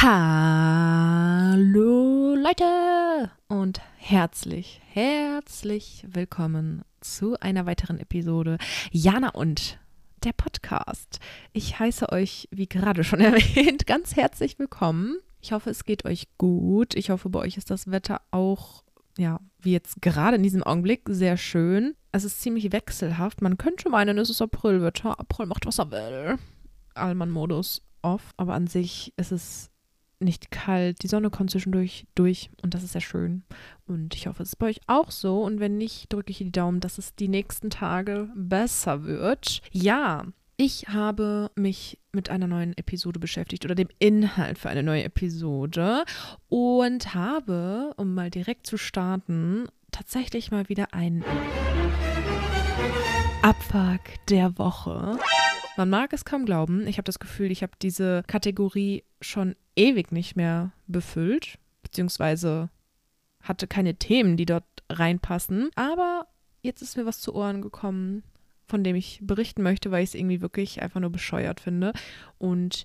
Hallo Leute und herzlich, herzlich willkommen zu einer weiteren Episode Jana und der Podcast. Ich heiße euch, wie gerade schon erwähnt, ganz herzlich willkommen. Ich hoffe, es geht euch gut. Ich hoffe, bei euch ist das Wetter auch, ja, wie jetzt gerade in diesem Augenblick, sehr schön. Es ist ziemlich wechselhaft. Man könnte meinen, es ist Aprilwetter. April macht, was er will. Allmann-Modus off. Aber an sich ist es nicht kalt, die Sonne kommt zwischendurch durch und das ist sehr schön. Und ich hoffe, es ist bei euch auch so. Und wenn nicht, drücke ich die Daumen, dass es die nächsten Tage besser wird. Ja, ich habe mich mit einer neuen Episode beschäftigt oder dem Inhalt für eine neue Episode und habe, um mal direkt zu starten, tatsächlich mal wieder einen Abfuck der Woche. Man mag es kaum glauben. Ich habe das Gefühl, ich habe diese Kategorie schon ewig nicht mehr befüllt, beziehungsweise hatte keine Themen, die dort reinpassen. Aber jetzt ist mir was zu Ohren gekommen, von dem ich berichten möchte, weil ich es irgendwie wirklich einfach nur bescheuert finde. Und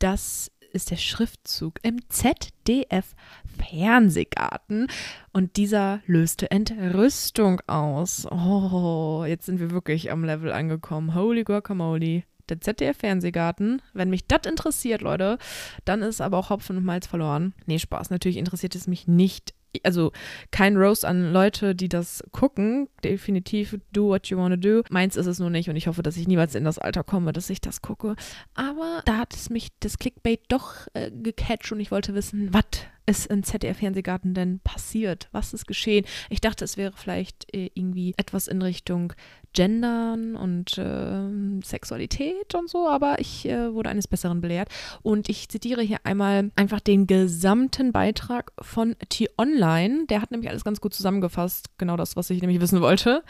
das ist der Schriftzug im ZDF Fernsehgarten und dieser löste Entrüstung aus. Oh, jetzt sind wir wirklich am Level angekommen. Holy guacamole der ZDF-Fernsehgarten. Wenn mich das interessiert, Leute, dann ist aber auch Hopfen und Malz verloren. Nee, Spaß. Natürlich interessiert es mich nicht. Also kein Roast an Leute, die das gucken. Definitiv do what you wanna do. Meins ist es nur nicht und ich hoffe, dass ich niemals in das Alter komme, dass ich das gucke. Aber da hat es mich das Clickbait doch äh, gecatcht und ich wollte wissen, was ist im ZDF-Fernsehgarten denn passiert? Was ist geschehen? Ich dachte, es wäre vielleicht äh, irgendwie etwas in Richtung Gendern und äh, Sexualität und so, aber ich äh, wurde eines Besseren belehrt. Und ich zitiere hier einmal einfach den gesamten Beitrag von T-Online. Der hat nämlich alles ganz gut zusammengefasst, genau das, was ich nämlich wissen wollte.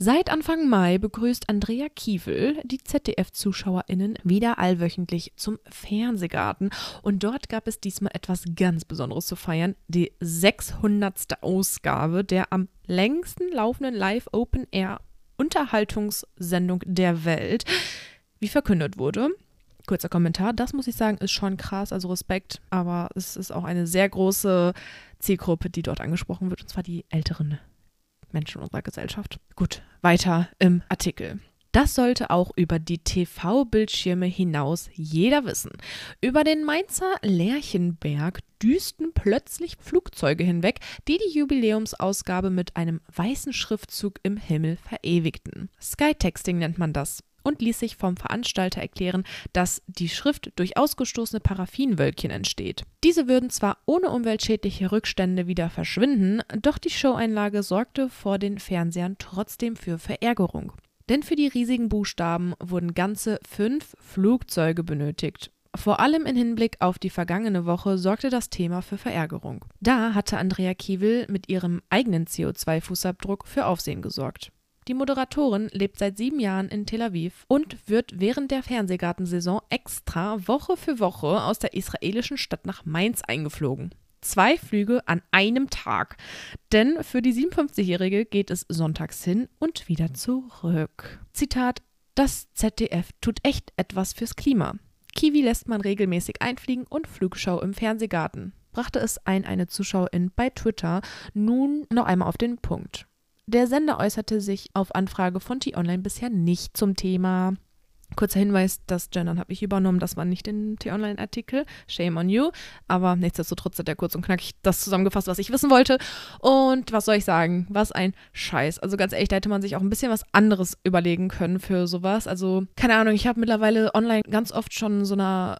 Seit Anfang Mai begrüßt Andrea Kiewel die ZDF-ZuschauerInnen wieder allwöchentlich zum Fernsehgarten. Und dort gab es diesmal etwas ganz Besonderes zu feiern: die 600. Ausgabe der am längsten laufenden Live-Open-Air Unterhaltungssendung der Welt, wie verkündet wurde. Kurzer Kommentar, das muss ich sagen, ist schon krass, also Respekt, aber es ist auch eine sehr große Zielgruppe, die dort angesprochen wird, und zwar die älteren Menschen unserer Gesellschaft. Gut, weiter im Artikel. Das sollte auch über die TV-Bildschirme hinaus jeder wissen. Über den Mainzer Lerchenberg düsten plötzlich Flugzeuge hinweg, die die Jubiläumsausgabe mit einem weißen Schriftzug im Himmel verewigten. Skytexting nennt man das und ließ sich vom Veranstalter erklären, dass die Schrift durch ausgestoßene Paraffinwölkchen entsteht. Diese würden zwar ohne umweltschädliche Rückstände wieder verschwinden, doch die Showeinlage sorgte vor den Fernsehern trotzdem für Verärgerung. Denn für die riesigen Buchstaben wurden ganze fünf Flugzeuge benötigt. Vor allem im Hinblick auf die vergangene Woche sorgte das Thema für Verärgerung. Da hatte Andrea Kiewel mit ihrem eigenen CO2-Fußabdruck für Aufsehen gesorgt. Die Moderatorin lebt seit sieben Jahren in Tel Aviv und wird während der Fernsehgartensaison extra Woche für Woche aus der israelischen Stadt nach Mainz eingeflogen. Zwei Flüge an einem Tag. Denn für die 57-Jährige geht es sonntags hin und wieder zurück. Zitat: Das ZDF tut echt etwas fürs Klima. Kiwi lässt man regelmäßig einfliegen und Flugschau im Fernsehgarten. Brachte es ein eine Zuschauerin bei Twitter nun noch einmal auf den Punkt. Der Sender äußerte sich auf Anfrage von T-Online bisher nicht zum Thema. Kurzer Hinweis, das Gendern habe ich übernommen, das war nicht in T-Online-Artikel. Shame on you. Aber nichtsdestotrotz hat er kurz und knackig das zusammengefasst, was ich wissen wollte. Und was soll ich sagen? Was ein Scheiß. Also ganz ehrlich, da hätte man sich auch ein bisschen was anderes überlegen können für sowas. Also, keine Ahnung, ich habe mittlerweile online ganz oft schon so einer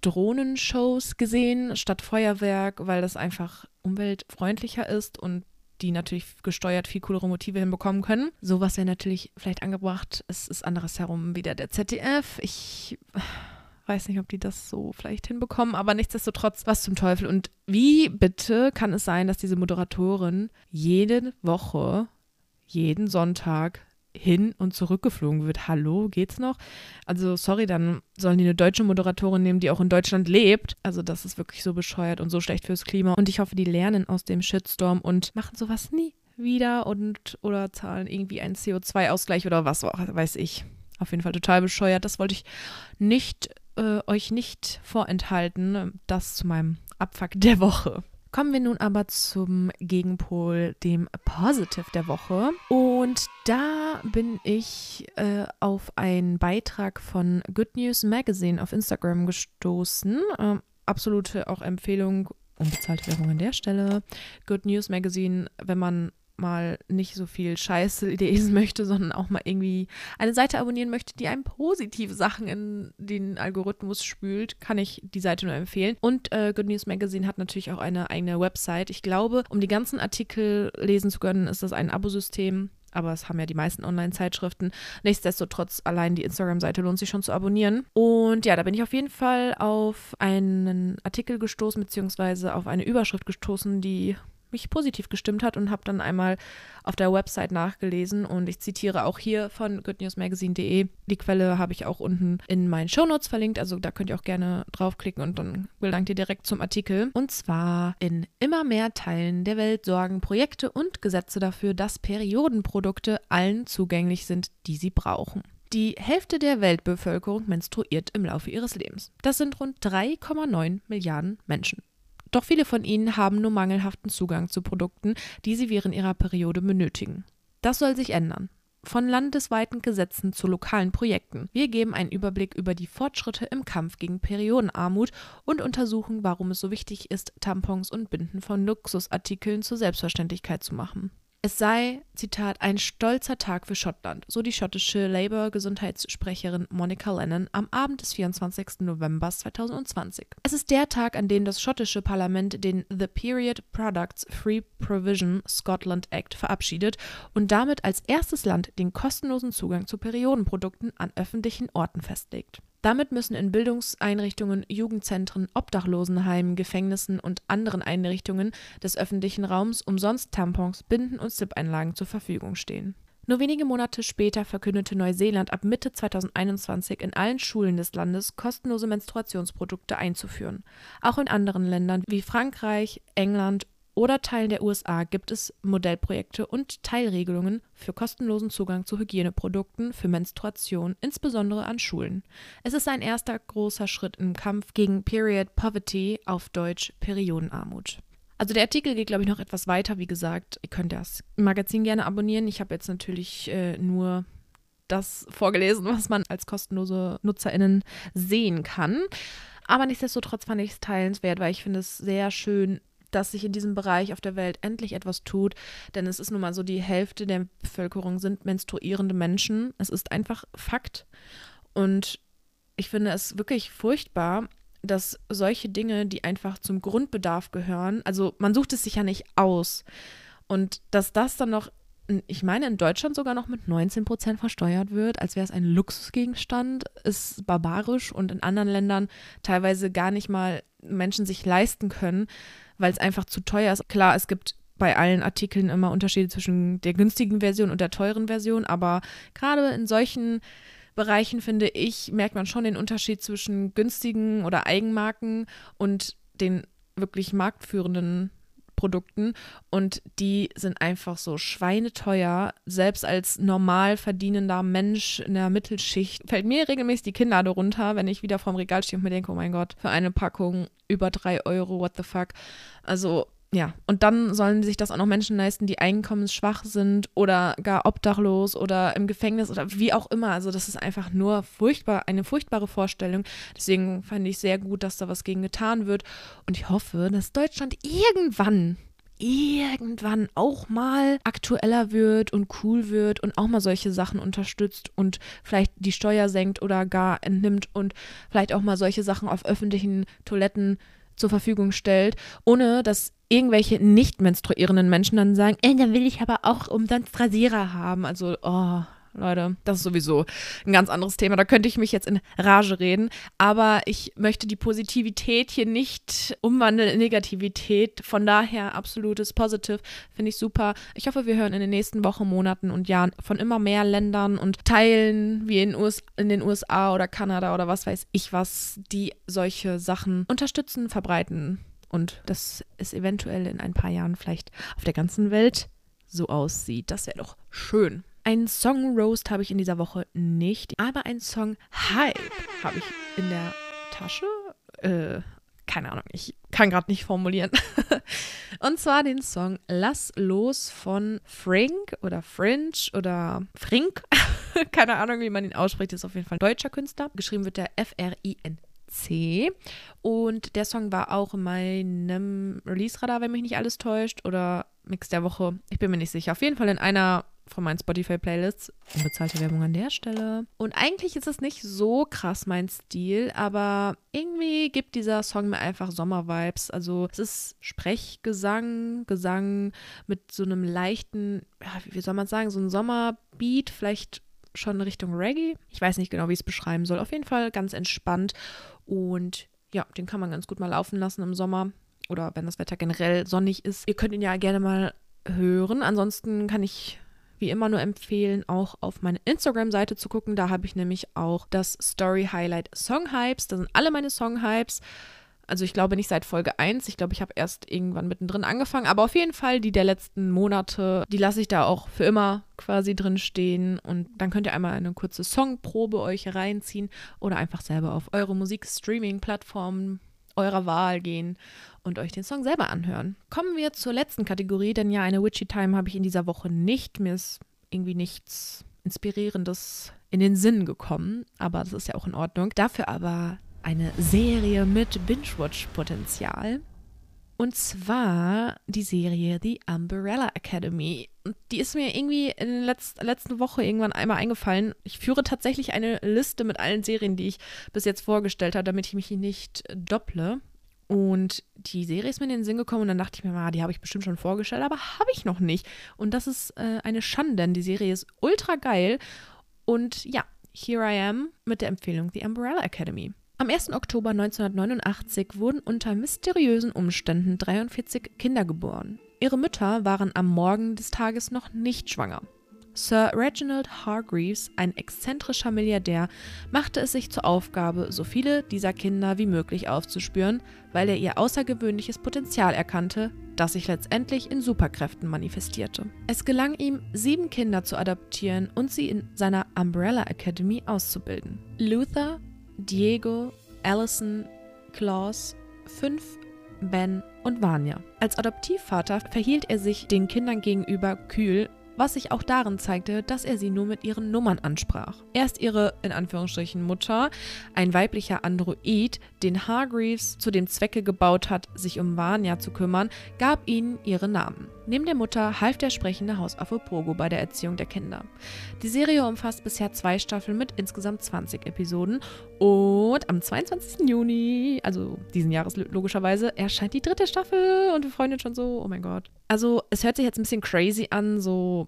Drohnenshows gesehen statt Feuerwerk, weil das einfach umweltfreundlicher ist und die natürlich gesteuert viel coolere Motive hinbekommen können. Sowas wäre natürlich vielleicht angebracht. Es ist anderes herum wieder der ZDF. Ich weiß nicht, ob die das so vielleicht hinbekommen, aber nichtsdestotrotz, was zum Teufel. Und wie bitte kann es sein, dass diese Moderatorin jede Woche, jeden Sonntag hin und zurückgeflogen wird. Hallo, geht's noch? Also, sorry, dann sollen die eine deutsche Moderatorin nehmen, die auch in Deutschland lebt. Also, das ist wirklich so bescheuert und so schlecht fürs Klima. Und ich hoffe, die lernen aus dem Shitstorm und machen sowas nie wieder und oder zahlen irgendwie einen CO2-Ausgleich oder was weiß ich. Auf jeden Fall total bescheuert. Das wollte ich nicht äh, euch nicht vorenthalten, das zu meinem Abfuck der Woche. Kommen wir nun aber zum Gegenpol, dem Positive der Woche. Und da bin ich äh, auf einen Beitrag von Good News Magazine auf Instagram gestoßen. Ähm, absolute auch Empfehlung, unbezahlte Werbung an der Stelle. Good News Magazine, wenn man mal nicht so viel Scheiße lesen möchte, sondern auch mal irgendwie eine Seite abonnieren möchte, die einem positive Sachen in den Algorithmus spült, kann ich die Seite nur empfehlen. Und äh, Good News Magazine hat natürlich auch eine eigene Website. Ich glaube, um die ganzen Artikel lesen zu können, ist das ein Abosystem aber es haben ja die meisten Online-Zeitschriften. Nichtsdestotrotz, allein die Instagram-Seite lohnt sich schon zu abonnieren. Und ja, da bin ich auf jeden Fall auf einen Artikel gestoßen, beziehungsweise auf eine Überschrift gestoßen, die mich positiv gestimmt hat und habe dann einmal auf der Website nachgelesen und ich zitiere auch hier von goodnewsmagazine.de. Die Quelle habe ich auch unten in meinen Shownotes verlinkt, also da könnt ihr auch gerne draufklicken und dann gelangt ihr direkt zum Artikel. Und zwar in immer mehr Teilen der Welt sorgen Projekte und Gesetze dafür, dass Periodenprodukte allen zugänglich sind, die sie brauchen. Die Hälfte der Weltbevölkerung menstruiert im Laufe ihres Lebens. Das sind rund 3,9 Milliarden Menschen. Doch viele von ihnen haben nur mangelhaften Zugang zu Produkten, die sie während ihrer Periode benötigen. Das soll sich ändern. Von landesweiten Gesetzen zu lokalen Projekten. Wir geben einen Überblick über die Fortschritte im Kampf gegen Periodenarmut und untersuchen, warum es so wichtig ist, Tampons und Binden von Luxusartikeln zur Selbstverständlichkeit zu machen. Es sei, Zitat, ein stolzer Tag für Schottland, so die schottische Labour-Gesundheitssprecherin Monica Lennon am Abend des 24. November 2020. Es ist der Tag, an dem das schottische Parlament den The Period Products Free Provision Scotland Act verabschiedet und damit als erstes Land den kostenlosen Zugang zu Periodenprodukten an öffentlichen Orten festlegt. Damit müssen in Bildungseinrichtungen, Jugendzentren, Obdachlosenheimen, Gefängnissen und anderen Einrichtungen des öffentlichen Raums umsonst Tampons, Binden und Slip-Einlagen zur Verfügung stehen. Nur wenige Monate später verkündete Neuseeland ab Mitte 2021 in allen Schulen des Landes kostenlose Menstruationsprodukte einzuführen. Auch in anderen Ländern wie Frankreich, England oder Teilen der USA gibt es Modellprojekte und Teilregelungen für kostenlosen Zugang zu Hygieneprodukten für Menstruation, insbesondere an Schulen. Es ist ein erster großer Schritt im Kampf gegen Period Poverty, auf Deutsch Periodenarmut. Also der Artikel geht, glaube ich, noch etwas weiter. Wie gesagt, ihr könnt das Magazin gerne abonnieren. Ich habe jetzt natürlich äh, nur das vorgelesen, was man als kostenlose NutzerInnen sehen kann. Aber nichtsdestotrotz fand ich es teilenswert, weil ich finde es sehr schön, dass sich in diesem Bereich auf der Welt endlich etwas tut. Denn es ist nun mal so, die Hälfte der Bevölkerung sind menstruierende Menschen. Es ist einfach Fakt. Und ich finde es wirklich furchtbar, dass solche Dinge, die einfach zum Grundbedarf gehören, also man sucht es sich ja nicht aus. Und dass das dann noch, ich meine, in Deutschland sogar noch mit 19 Prozent versteuert wird, als wäre es ein Luxusgegenstand, ist barbarisch und in anderen Ländern teilweise gar nicht mal Menschen sich leisten können weil es einfach zu teuer ist. Klar, es gibt bei allen Artikeln immer Unterschiede zwischen der günstigen Version und der teuren Version, aber gerade in solchen Bereichen, finde ich, merkt man schon den Unterschied zwischen günstigen oder Eigenmarken und den wirklich marktführenden Produkten und die sind einfach so schweineteuer. Selbst als normal verdienender Mensch in der Mittelschicht fällt mir regelmäßig die Kinnlade runter, wenn ich wieder vorm Regal stehe und mir denke, oh mein Gott, für eine Packung über drei Euro, what the fuck. Also ja, und dann sollen sich das auch noch Menschen leisten, die einkommensschwach sind oder gar obdachlos oder im Gefängnis oder wie auch immer. Also das ist einfach nur furchtbar, eine furchtbare Vorstellung. Deswegen fand ich sehr gut, dass da was gegen getan wird. Und ich hoffe, dass Deutschland irgendwann irgendwann auch mal aktueller wird und cool wird und auch mal solche Sachen unterstützt und vielleicht die Steuer senkt oder gar entnimmt und vielleicht auch mal solche Sachen auf öffentlichen Toiletten zur Verfügung stellt, ohne dass irgendwelche nicht menstruierenden Menschen dann sagen, äh, dann will ich aber auch umsonst Rasierer haben. Also, oh, Leute, das ist sowieso ein ganz anderes Thema. Da könnte ich mich jetzt in Rage reden. Aber ich möchte die Positivität hier nicht umwandeln in Negativität. Von daher absolutes Positive. Finde ich super. Ich hoffe, wir hören in den nächsten Wochen, Monaten und Jahren von immer mehr Ländern und Teilen wie in, US in den USA oder Kanada oder was weiß ich was, die solche Sachen unterstützen, verbreiten und dass es eventuell in ein paar Jahren vielleicht auf der ganzen Welt so aussieht. Das wäre doch schön. Ein Song Roast habe ich in dieser Woche nicht, aber ein Song Hype habe ich in der Tasche. Äh, keine Ahnung, ich kann gerade nicht formulieren. und zwar den Song Lass los von Frink oder Fringe oder Frink. keine Ahnung, wie man ihn ausspricht. Ist auf jeden Fall ein deutscher Künstler. Geschrieben wird der F-R-I-N-C. Und der Song war auch in meinem Release-Radar, wenn mich nicht alles täuscht. Oder Mix der Woche. Ich bin mir nicht sicher. Auf jeden Fall in einer von meinen Spotify-Playlists. Unbezahlte Werbung an der Stelle. Und eigentlich ist es nicht so krass mein Stil, aber irgendwie gibt dieser Song mir einfach Sommer-Vibes. Also es ist Sprechgesang, Gesang mit so einem leichten, wie soll man sagen, so ein Sommerbeat, vielleicht schon Richtung Reggae. Ich weiß nicht genau, wie ich es beschreiben soll. Auf jeden Fall ganz entspannt und ja, den kann man ganz gut mal laufen lassen im Sommer oder wenn das Wetter generell sonnig ist. Ihr könnt ihn ja gerne mal hören. Ansonsten kann ich wie immer nur empfehlen, auch auf meine Instagram-Seite zu gucken. Da habe ich nämlich auch das Story Highlight Song Hypes. Da sind alle meine Song Hypes. Also ich glaube nicht seit Folge 1. Ich glaube, ich habe erst irgendwann mittendrin angefangen. Aber auf jeden Fall die der letzten Monate, die lasse ich da auch für immer quasi drin stehen. Und dann könnt ihr einmal eine kurze Songprobe euch reinziehen oder einfach selber auf eure Musikstreaming-Plattformen eurer Wahl gehen und euch den Song selber anhören. Kommen wir zur letzten Kategorie, denn ja, eine Witchy Time habe ich in dieser Woche nicht. Mir ist irgendwie nichts Inspirierendes in den Sinn gekommen, aber das ist ja auch in Ordnung. Dafür aber eine Serie mit Binge-Watch-Potenzial. Und zwar die Serie The Umbrella Academy. Und die ist mir irgendwie in der Letz letzten Woche irgendwann einmal eingefallen. Ich führe tatsächlich eine Liste mit allen Serien, die ich bis jetzt vorgestellt habe, damit ich mich nicht dopple. Und die Serie ist mir in den Sinn gekommen und dann dachte ich mir mal, die habe ich bestimmt schon vorgestellt, aber habe ich noch nicht. Und das ist äh, eine Schande, denn die Serie ist ultra geil. Und ja, here I am mit der Empfehlung The Umbrella Academy. Am 1. Oktober 1989 wurden unter mysteriösen Umständen 43 Kinder geboren. Ihre Mütter waren am Morgen des Tages noch nicht schwanger. Sir Reginald Hargreaves, ein exzentrischer Milliardär, machte es sich zur Aufgabe, so viele dieser Kinder wie möglich aufzuspüren, weil er ihr außergewöhnliches Potenzial erkannte, das sich letztendlich in Superkräften manifestierte. Es gelang ihm, sieben Kinder zu adoptieren und sie in seiner Umbrella Academy auszubilden. Luther, Diego, Allison, Klaus, fünf, Ben und Vanya. Als Adoptivvater verhielt er sich den Kindern gegenüber kühl was sich auch darin zeigte, dass er sie nur mit ihren Nummern ansprach. Erst ihre, in Anführungsstrichen, Mutter, ein weiblicher Android, den Hargreaves zu dem Zwecke gebaut hat, sich um Vanya zu kümmern, gab ihnen ihre Namen. Neben der Mutter half der sprechende Hausaffe Pogo bei der Erziehung der Kinder. Die Serie umfasst bisher zwei Staffeln mit insgesamt 20 Episoden und am 22. Juni, also diesen Jahres logischerweise, erscheint die dritte Staffel und wir freuen uns schon so, oh mein Gott. Also es hört sich jetzt ein bisschen crazy an, so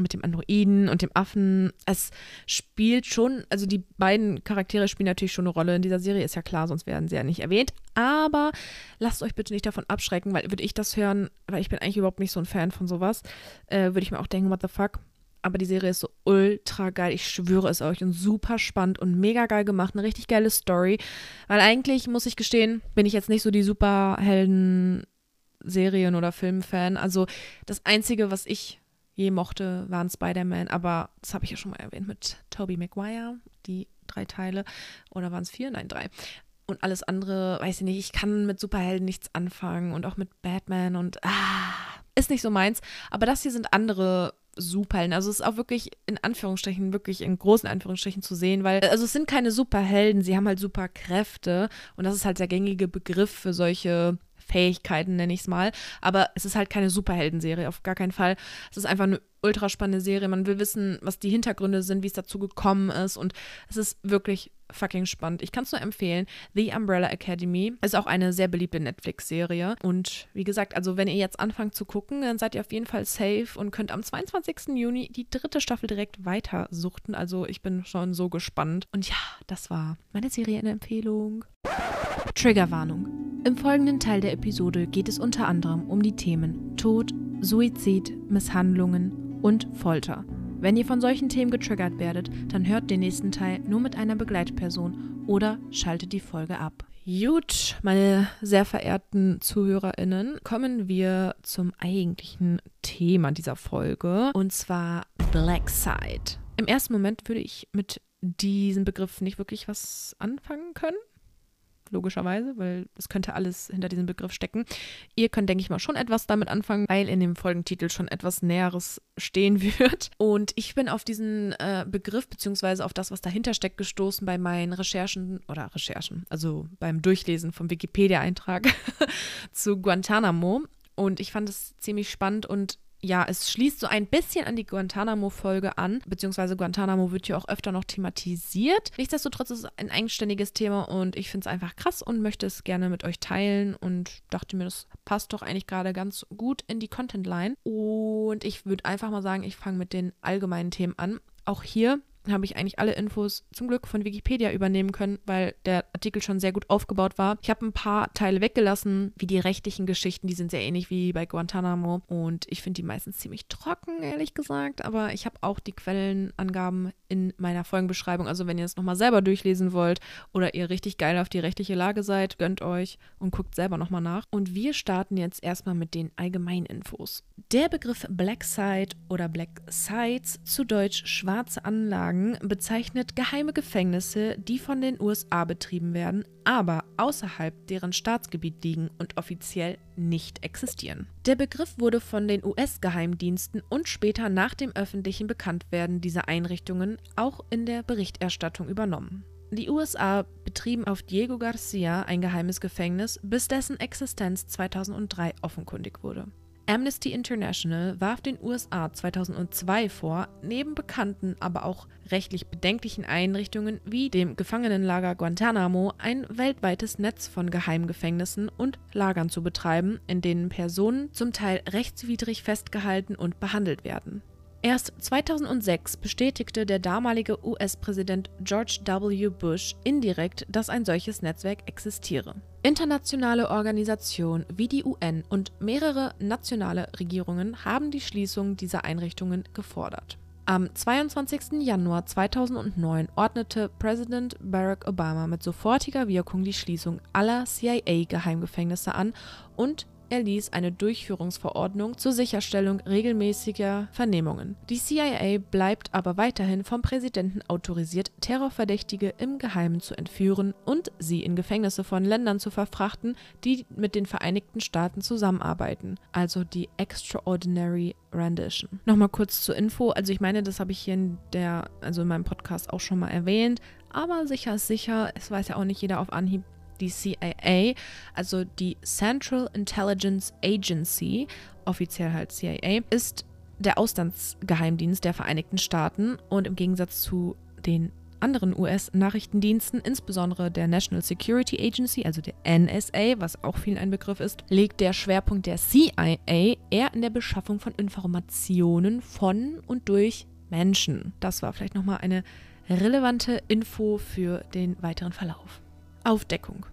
mit dem Androiden und dem Affen. Es spielt schon, also die beiden Charaktere spielen natürlich schon eine Rolle in dieser Serie, ist ja klar, sonst werden sie ja nicht erwähnt. Aber lasst euch bitte nicht davon abschrecken, weil würde ich das hören, weil ich bin eigentlich überhaupt nicht so ein Fan von sowas, äh, würde ich mir auch denken, what the fuck. Aber die Serie ist so ultra geil, ich schwöre es euch und super spannend und mega geil gemacht, eine richtig geile Story. Weil eigentlich, muss ich gestehen, bin ich jetzt nicht so die Superhelden Serien- oder Filmfan. Also das Einzige, was ich je mochte, waren Spider-Man, aber das habe ich ja schon mal erwähnt mit Tobey Maguire, die drei Teile. Oder waren es vier? Nein, drei. Und alles andere, weiß ich nicht, ich kann mit Superhelden nichts anfangen und auch mit Batman und ah, ist nicht so meins. Aber das hier sind andere Superhelden. Also es ist auch wirklich in Anführungsstrichen, wirklich in großen Anführungsstrichen zu sehen, weil, also es sind keine Superhelden, sie haben halt Superkräfte und das ist halt der gängige Begriff für solche Fähigkeiten, nenne ich es mal. Aber es ist halt keine Superheldenserie, auf gar keinen Fall. Es ist einfach eine ultra spannende Serie. Man will wissen, was die Hintergründe sind, wie es dazu gekommen ist. Und es ist wirklich fucking spannend. Ich kann es nur empfehlen. The Umbrella Academy ist auch eine sehr beliebte Netflix-Serie. Und wie gesagt, also wenn ihr jetzt anfangt zu gucken, dann seid ihr auf jeden Fall safe und könnt am 22. Juni die dritte Staffel direkt weiter suchten. Also ich bin schon so gespannt. Und ja, das war meine Serienempfehlung. Triggerwarnung. Im folgenden Teil der Episode geht es unter anderem um die Themen Tod, Suizid, Misshandlungen und Folter. Wenn ihr von solchen Themen getriggert werdet, dann hört den nächsten Teil nur mit einer Begleitperson oder schaltet die Folge ab. Gut, meine sehr verehrten ZuhörerInnen, kommen wir zum eigentlichen Thema dieser Folge und zwar Black Side. Im ersten Moment würde ich mit diesem Begriff nicht wirklich was anfangen können logischerweise, weil es könnte alles hinter diesem Begriff stecken. Ihr könnt, denke ich mal, schon etwas damit anfangen, weil in dem Folgentitel schon etwas Näheres stehen wird. Und ich bin auf diesen äh, Begriff beziehungsweise auf das, was dahinter steckt, gestoßen bei meinen Recherchen oder Recherchen, also beim Durchlesen vom Wikipedia-Eintrag zu Guantanamo. Und ich fand es ziemlich spannend und ja, es schließt so ein bisschen an die Guantanamo-Folge an, beziehungsweise Guantanamo wird ja auch öfter noch thematisiert. Nichtsdestotrotz ist es ein eigenständiges Thema und ich finde es einfach krass und möchte es gerne mit euch teilen und dachte mir, das passt doch eigentlich gerade ganz gut in die Content-Line. Und ich würde einfach mal sagen, ich fange mit den allgemeinen Themen an. Auch hier habe ich eigentlich alle Infos zum Glück von Wikipedia übernehmen können, weil der Artikel schon sehr gut aufgebaut war. Ich habe ein paar Teile weggelassen, wie die rechtlichen Geschichten, die sind sehr ähnlich wie bei Guantanamo und ich finde die meistens ziemlich trocken, ehrlich gesagt, aber ich habe auch die Quellenangaben in meiner Folgenbeschreibung, also wenn ihr es nochmal selber durchlesen wollt oder ihr richtig geil auf die rechtliche Lage seid, gönnt euch und guckt selber nochmal nach. Und wir starten jetzt erstmal mit den Allgemeininfos. Der Begriff Black Site oder Black Sites, zu Deutsch schwarze Anlagen, Sagen bezeichnet geheime Gefängnisse, die von den USA betrieben werden, aber außerhalb deren Staatsgebiet liegen und offiziell nicht existieren. Der Begriff wurde von den US-Geheimdiensten und später nach dem öffentlichen Bekanntwerden dieser Einrichtungen auch in der Berichterstattung übernommen. Die USA betrieben auf Diego Garcia ein geheimes Gefängnis, bis dessen Existenz 2003 offenkundig wurde. Amnesty International warf den USA 2002 vor, neben bekannten, aber auch rechtlich bedenklichen Einrichtungen wie dem Gefangenenlager Guantanamo ein weltweites Netz von Geheimgefängnissen und Lagern zu betreiben, in denen Personen zum Teil rechtswidrig festgehalten und behandelt werden. Erst 2006 bestätigte der damalige US-Präsident George W. Bush indirekt, dass ein solches Netzwerk existiere. Internationale Organisationen wie die UN und mehrere nationale Regierungen haben die Schließung dieser Einrichtungen gefordert. Am 22. Januar 2009 ordnete Präsident Barack Obama mit sofortiger Wirkung die Schließung aller CIA-Geheimgefängnisse an und erließ eine Durchführungsverordnung zur Sicherstellung regelmäßiger Vernehmungen. Die CIA bleibt aber weiterhin vom Präsidenten autorisiert, Terrorverdächtige im Geheimen zu entführen und sie in Gefängnisse von Ländern zu verfrachten, die mit den Vereinigten Staaten zusammenarbeiten, also die Extraordinary Rendition. Nochmal kurz zur Info, also ich meine, das habe ich hier in der, also in meinem Podcast auch schon mal erwähnt, aber sicher ist sicher, es weiß ja auch nicht jeder auf Anhieb, die CIA, also die Central Intelligence Agency, offiziell halt CIA, ist der Auslandsgeheimdienst der Vereinigten Staaten und im Gegensatz zu den anderen US-Nachrichtendiensten, insbesondere der National Security Agency, also der NSA, was auch vielen ein Begriff ist, liegt der Schwerpunkt der CIA eher in der Beschaffung von Informationen von und durch Menschen. Das war vielleicht nochmal eine relevante Info für den weiteren Verlauf. Aufdeckung.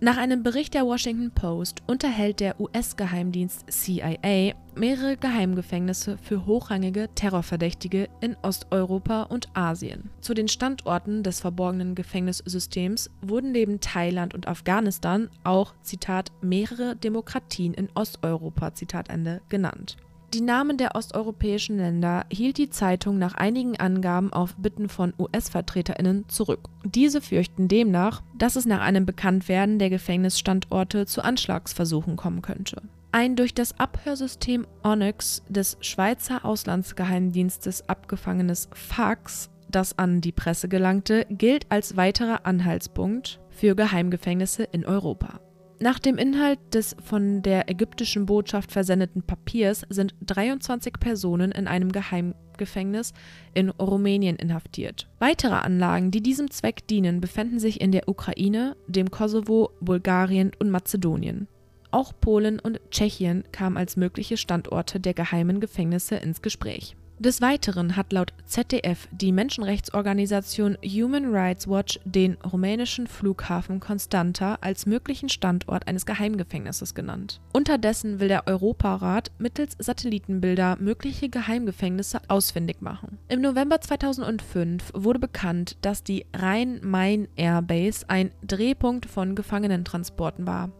Nach einem Bericht der Washington Post unterhält der US-Geheimdienst CIA mehrere Geheimgefängnisse für hochrangige Terrorverdächtige in Osteuropa und Asien. Zu den Standorten des verborgenen Gefängnissystems wurden neben Thailand und Afghanistan auch, Zitat, mehrere Demokratien in Osteuropa, Zitat Ende, genannt. Die Namen der osteuropäischen Länder hielt die Zeitung nach einigen Angaben auf Bitten von US-VertreterInnen zurück. Diese fürchten demnach, dass es nach einem Bekanntwerden der Gefängnisstandorte zu Anschlagsversuchen kommen könnte. Ein durch das Abhörsystem Onyx des Schweizer Auslandsgeheimdienstes abgefangenes Fax, das an die Presse gelangte, gilt als weiterer Anhaltspunkt für Geheimgefängnisse in Europa. Nach dem Inhalt des von der ägyptischen Botschaft versendeten Papiers sind 23 Personen in einem Geheimgefängnis in Rumänien inhaftiert. Weitere Anlagen, die diesem Zweck dienen, befinden sich in der Ukraine, dem Kosovo, Bulgarien und Mazedonien. Auch Polen und Tschechien kamen als mögliche Standorte der geheimen Gefängnisse ins Gespräch. Des Weiteren hat laut ZDF die Menschenrechtsorganisation Human Rights Watch den rumänischen Flughafen Constanta als möglichen Standort eines Geheimgefängnisses genannt. Unterdessen will der Europarat mittels Satellitenbilder mögliche Geheimgefängnisse ausfindig machen. Im November 2005 wurde bekannt, dass die Rhein-Main-Airbase ein Drehpunkt von Gefangenentransporten war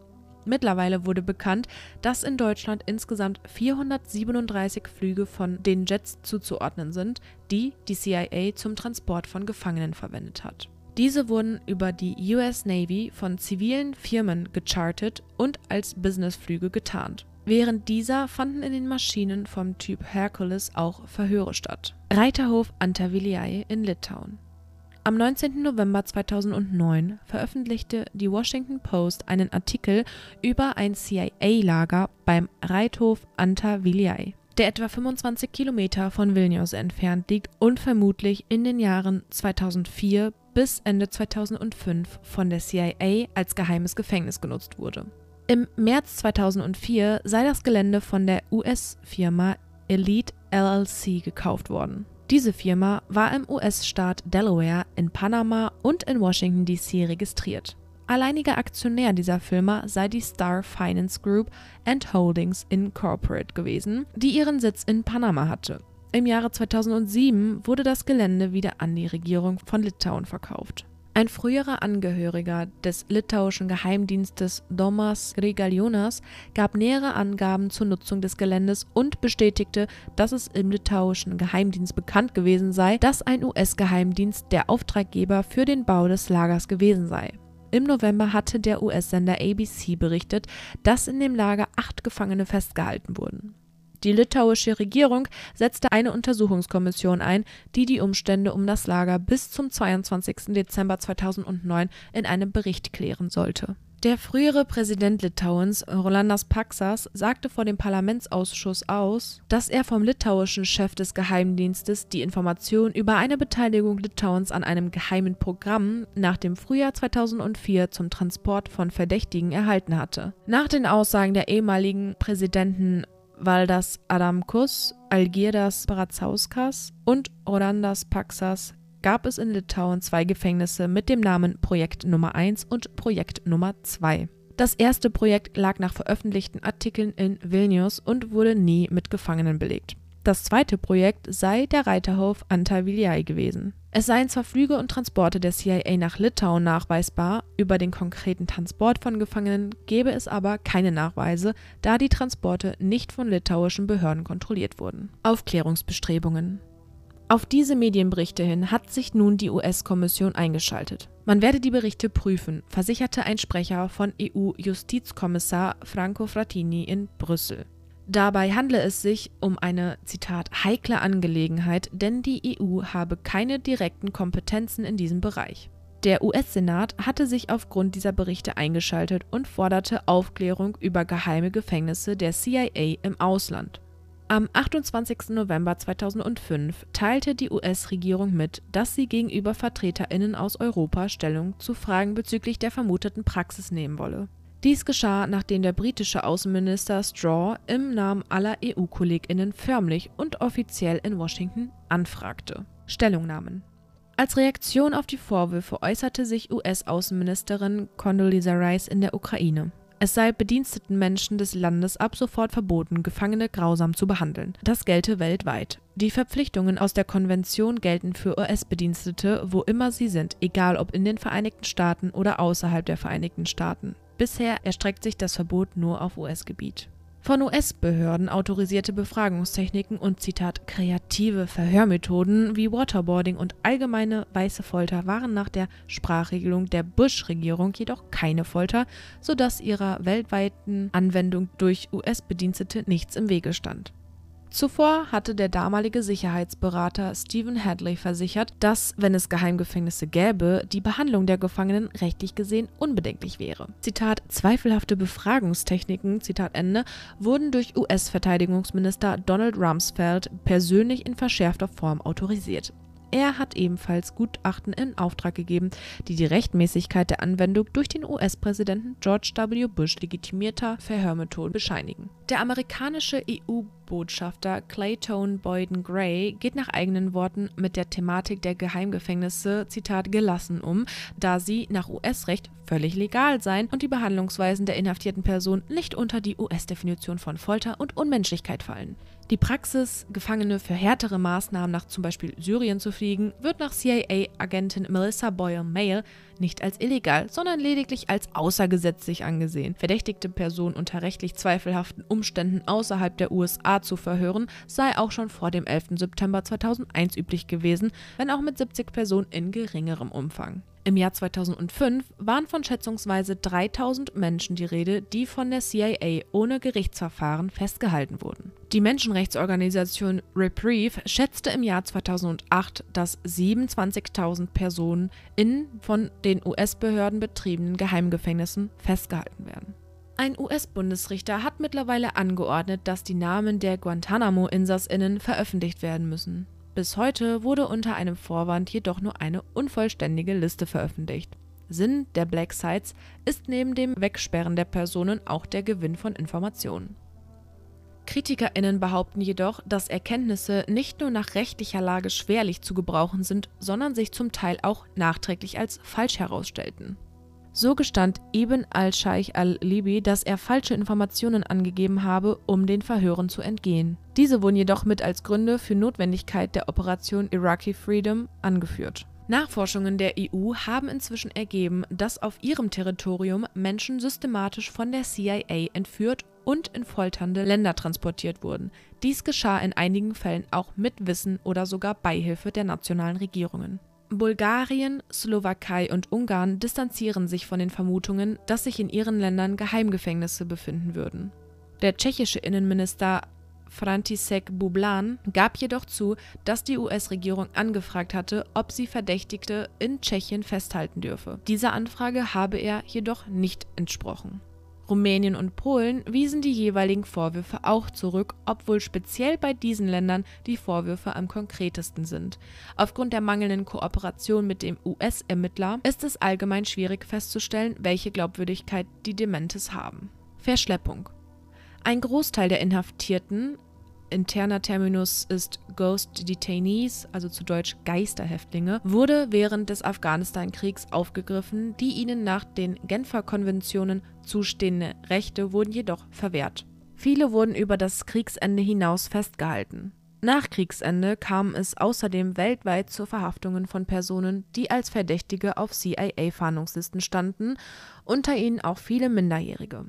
Mittlerweile wurde bekannt, dass in Deutschland insgesamt 437 Flüge von den Jets zuzuordnen sind, die die CIA zum Transport von Gefangenen verwendet hat. Diese wurden über die US Navy von zivilen Firmen gechartet und als Businessflüge getarnt. Während dieser fanden in den Maschinen vom Typ Hercules auch Verhöre statt. Reiterhof Antaviljai in Litauen am 19. November 2009 veröffentlichte die Washington Post einen Artikel über ein CIA-Lager beim Reithof Antaviljai, der etwa 25 Kilometer von Vilnius entfernt liegt und vermutlich in den Jahren 2004 bis Ende 2005 von der CIA als geheimes Gefängnis genutzt wurde. Im März 2004 sei das Gelände von der US-Firma Elite LLC gekauft worden. Diese Firma war im US-Staat Delaware, in Panama und in Washington DC registriert. Alleiniger Aktionär dieser Firma sei die Star Finance Group and Holdings Incorporated gewesen, die ihren Sitz in Panama hatte. Im Jahre 2007 wurde das Gelände wieder an die Regierung von Litauen verkauft. Ein früherer Angehöriger des litauischen Geheimdienstes Domas Grigalionas gab nähere Angaben zur Nutzung des Geländes und bestätigte, dass es im litauischen Geheimdienst bekannt gewesen sei, dass ein US-Geheimdienst der Auftraggeber für den Bau des Lagers gewesen sei. Im November hatte der US-Sender ABC berichtet, dass in dem Lager acht Gefangene festgehalten wurden. Die litauische Regierung setzte eine Untersuchungskommission ein, die die Umstände um das Lager bis zum 22. Dezember 2009 in einem Bericht klären sollte. Der frühere Präsident Litauens, Rolandas Paksas, sagte vor dem Parlamentsausschuss aus, dass er vom litauischen Chef des Geheimdienstes die Information über eine Beteiligung Litauens an einem geheimen Programm nach dem Frühjahr 2004 zum Transport von Verdächtigen erhalten hatte. Nach den Aussagen der ehemaligen Präsidenten Valdas Adamkus, Algirdas Parazauskas und Orandas Paksas gab es in Litauen zwei Gefängnisse mit dem Namen Projekt Nummer 1 und Projekt Nummer 2. Das erste Projekt lag nach veröffentlichten Artikeln in Vilnius und wurde nie mit Gefangenen belegt. Das zweite Projekt sei der Reiterhof Antaviljai gewesen. Es seien zwar Flüge und Transporte der CIA nach Litauen nachweisbar, über den konkreten Transport von Gefangenen gebe es aber keine Nachweise, da die Transporte nicht von litauischen Behörden kontrolliert wurden. Aufklärungsbestrebungen auf diese Medienberichte hin hat sich nun die US-Kommission eingeschaltet. Man werde die Berichte prüfen, versicherte ein Sprecher von EU-Justizkommissar Franco Frattini in Brüssel. Dabei handle es sich um eine, Zitat, heikle Angelegenheit, denn die EU habe keine direkten Kompetenzen in diesem Bereich. Der US-Senat hatte sich aufgrund dieser Berichte eingeschaltet und forderte Aufklärung über geheime Gefängnisse der CIA im Ausland. Am 28. November 2005 teilte die US-Regierung mit, dass sie gegenüber VertreterInnen aus Europa Stellung zu Fragen bezüglich der vermuteten Praxis nehmen wolle. Dies geschah, nachdem der britische Außenminister Straw im Namen aller EU-KollegInnen förmlich und offiziell in Washington anfragte. Stellungnahmen als Reaktion auf die Vorwürfe äußerte sich US-Außenministerin Condoleezza Rice in der Ukraine. Es sei bediensteten Menschen des Landes ab sofort verboten, Gefangene grausam zu behandeln. Das gelte weltweit. Die Verpflichtungen aus der Konvention gelten für US-Bedienstete, wo immer sie sind, egal ob in den Vereinigten Staaten oder außerhalb der Vereinigten Staaten. Bisher erstreckt sich das Verbot nur auf US-Gebiet. Von US-Behörden autorisierte Befragungstechniken und Zitat kreative Verhörmethoden wie Waterboarding und allgemeine weiße Folter waren nach der Sprachregelung der Bush-Regierung jedoch keine Folter, sodass ihrer weltweiten Anwendung durch US-Bedienstete nichts im Wege stand. Zuvor hatte der damalige Sicherheitsberater Stephen Hadley versichert, dass, wenn es Geheimgefängnisse gäbe, die Behandlung der Gefangenen rechtlich gesehen unbedenklich wäre. Zitat: Zweifelhafte Befragungstechniken, Zitat Ende, wurden durch US-Verteidigungsminister Donald Rumsfeld persönlich in verschärfter Form autorisiert. Er hat ebenfalls Gutachten in Auftrag gegeben, die die Rechtmäßigkeit der Anwendung durch den US-Präsidenten George W. Bush legitimierter Verhörmethoden bescheinigen. Der amerikanische EU EU-Botschafter Clayton Boyden Gray geht nach eigenen Worten mit der Thematik der Geheimgefängnisse, Zitat, gelassen um, da sie nach US-Recht völlig legal seien und die Behandlungsweisen der inhaftierten Person nicht unter die US-Definition von Folter und Unmenschlichkeit fallen. Die Praxis, Gefangene für härtere Maßnahmen nach zum Beispiel Syrien zu fliegen, wird nach CIA-Agentin Melissa Boyle Mail nicht als illegal, sondern lediglich als außergesetzlich angesehen. Verdächtigte Personen unter rechtlich zweifelhaften Umständen außerhalb der USA zu verhören, sei auch schon vor dem 11. September 2001 üblich gewesen, wenn auch mit 70 Personen in geringerem Umfang. Im Jahr 2005 waren von schätzungsweise 3000 Menschen die Rede, die von der CIA ohne Gerichtsverfahren festgehalten wurden. Die Menschenrechtsorganisation Reprieve schätzte im Jahr 2008, dass 27.000 Personen in von den US-Behörden betriebenen Geheimgefängnissen festgehalten werden. Ein US-Bundesrichter hat mittlerweile angeordnet, dass die Namen der Guantanamo-InsassInnen veröffentlicht werden müssen. Bis heute wurde unter einem Vorwand jedoch nur eine unvollständige Liste veröffentlicht. Sinn der Black Sites ist neben dem Wegsperren der Personen auch der Gewinn von Informationen. KritikerInnen behaupten jedoch, dass Erkenntnisse nicht nur nach rechtlicher Lage schwerlich zu gebrauchen sind, sondern sich zum Teil auch nachträglich als falsch herausstellten. So gestand Ibn al-Scheich al-Libi, dass er falsche Informationen angegeben habe, um den Verhören zu entgehen. Diese wurden jedoch mit als Gründe für Notwendigkeit der Operation Iraqi Freedom angeführt. Nachforschungen der EU haben inzwischen ergeben, dass auf ihrem Territorium Menschen systematisch von der CIA entführt und in folternde Länder transportiert wurden. Dies geschah in einigen Fällen auch mit Wissen oder sogar Beihilfe der nationalen Regierungen. Bulgarien, Slowakei und Ungarn distanzieren sich von den Vermutungen, dass sich in ihren Ländern Geheimgefängnisse befinden würden. Der tschechische Innenminister František Bublan gab jedoch zu, dass die US-Regierung angefragt hatte, ob sie Verdächtigte in Tschechien festhalten dürfe. Dieser Anfrage habe er jedoch nicht entsprochen. Rumänien und Polen wiesen die jeweiligen Vorwürfe auch zurück, obwohl speziell bei diesen Ländern die Vorwürfe am konkretesten sind. Aufgrund der mangelnden Kooperation mit dem US-Ermittler ist es allgemein schwierig festzustellen, welche Glaubwürdigkeit die Dementes haben. Verschleppung ein Großteil der Inhaftierten interner Terminus ist Ghost Detainees, also zu Deutsch Geisterhäftlinge, wurde während des Afghanistan-Kriegs aufgegriffen. Die ihnen nach den Genfer Konventionen zustehende Rechte wurden jedoch verwehrt. Viele wurden über das Kriegsende hinaus festgehalten. Nach Kriegsende kam es außerdem weltweit zu Verhaftungen von Personen, die als Verdächtige auf CIA-Fahndungslisten standen, unter ihnen auch viele Minderjährige.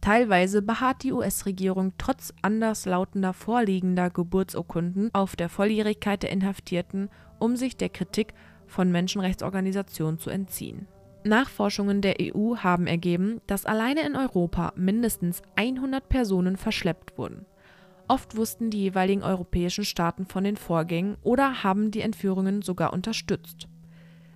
Teilweise beharrt die US-Regierung trotz anderslautender vorliegender Geburtsurkunden auf der Volljährigkeit der Inhaftierten, um sich der Kritik von Menschenrechtsorganisationen zu entziehen. Nachforschungen der EU haben ergeben, dass alleine in Europa mindestens 100 Personen verschleppt wurden. Oft wussten die jeweiligen europäischen Staaten von den Vorgängen oder haben die Entführungen sogar unterstützt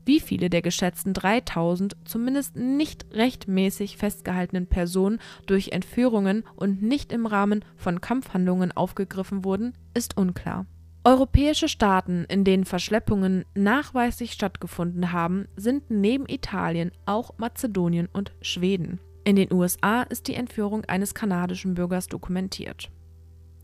wie viele der geschätzten 3000 zumindest nicht rechtmäßig festgehaltenen Personen durch Entführungen und nicht im Rahmen von Kampfhandlungen aufgegriffen wurden, ist unklar. Europäische Staaten, in denen Verschleppungen nachweislich stattgefunden haben, sind neben Italien auch Mazedonien und Schweden. In den USA ist die Entführung eines kanadischen Bürgers dokumentiert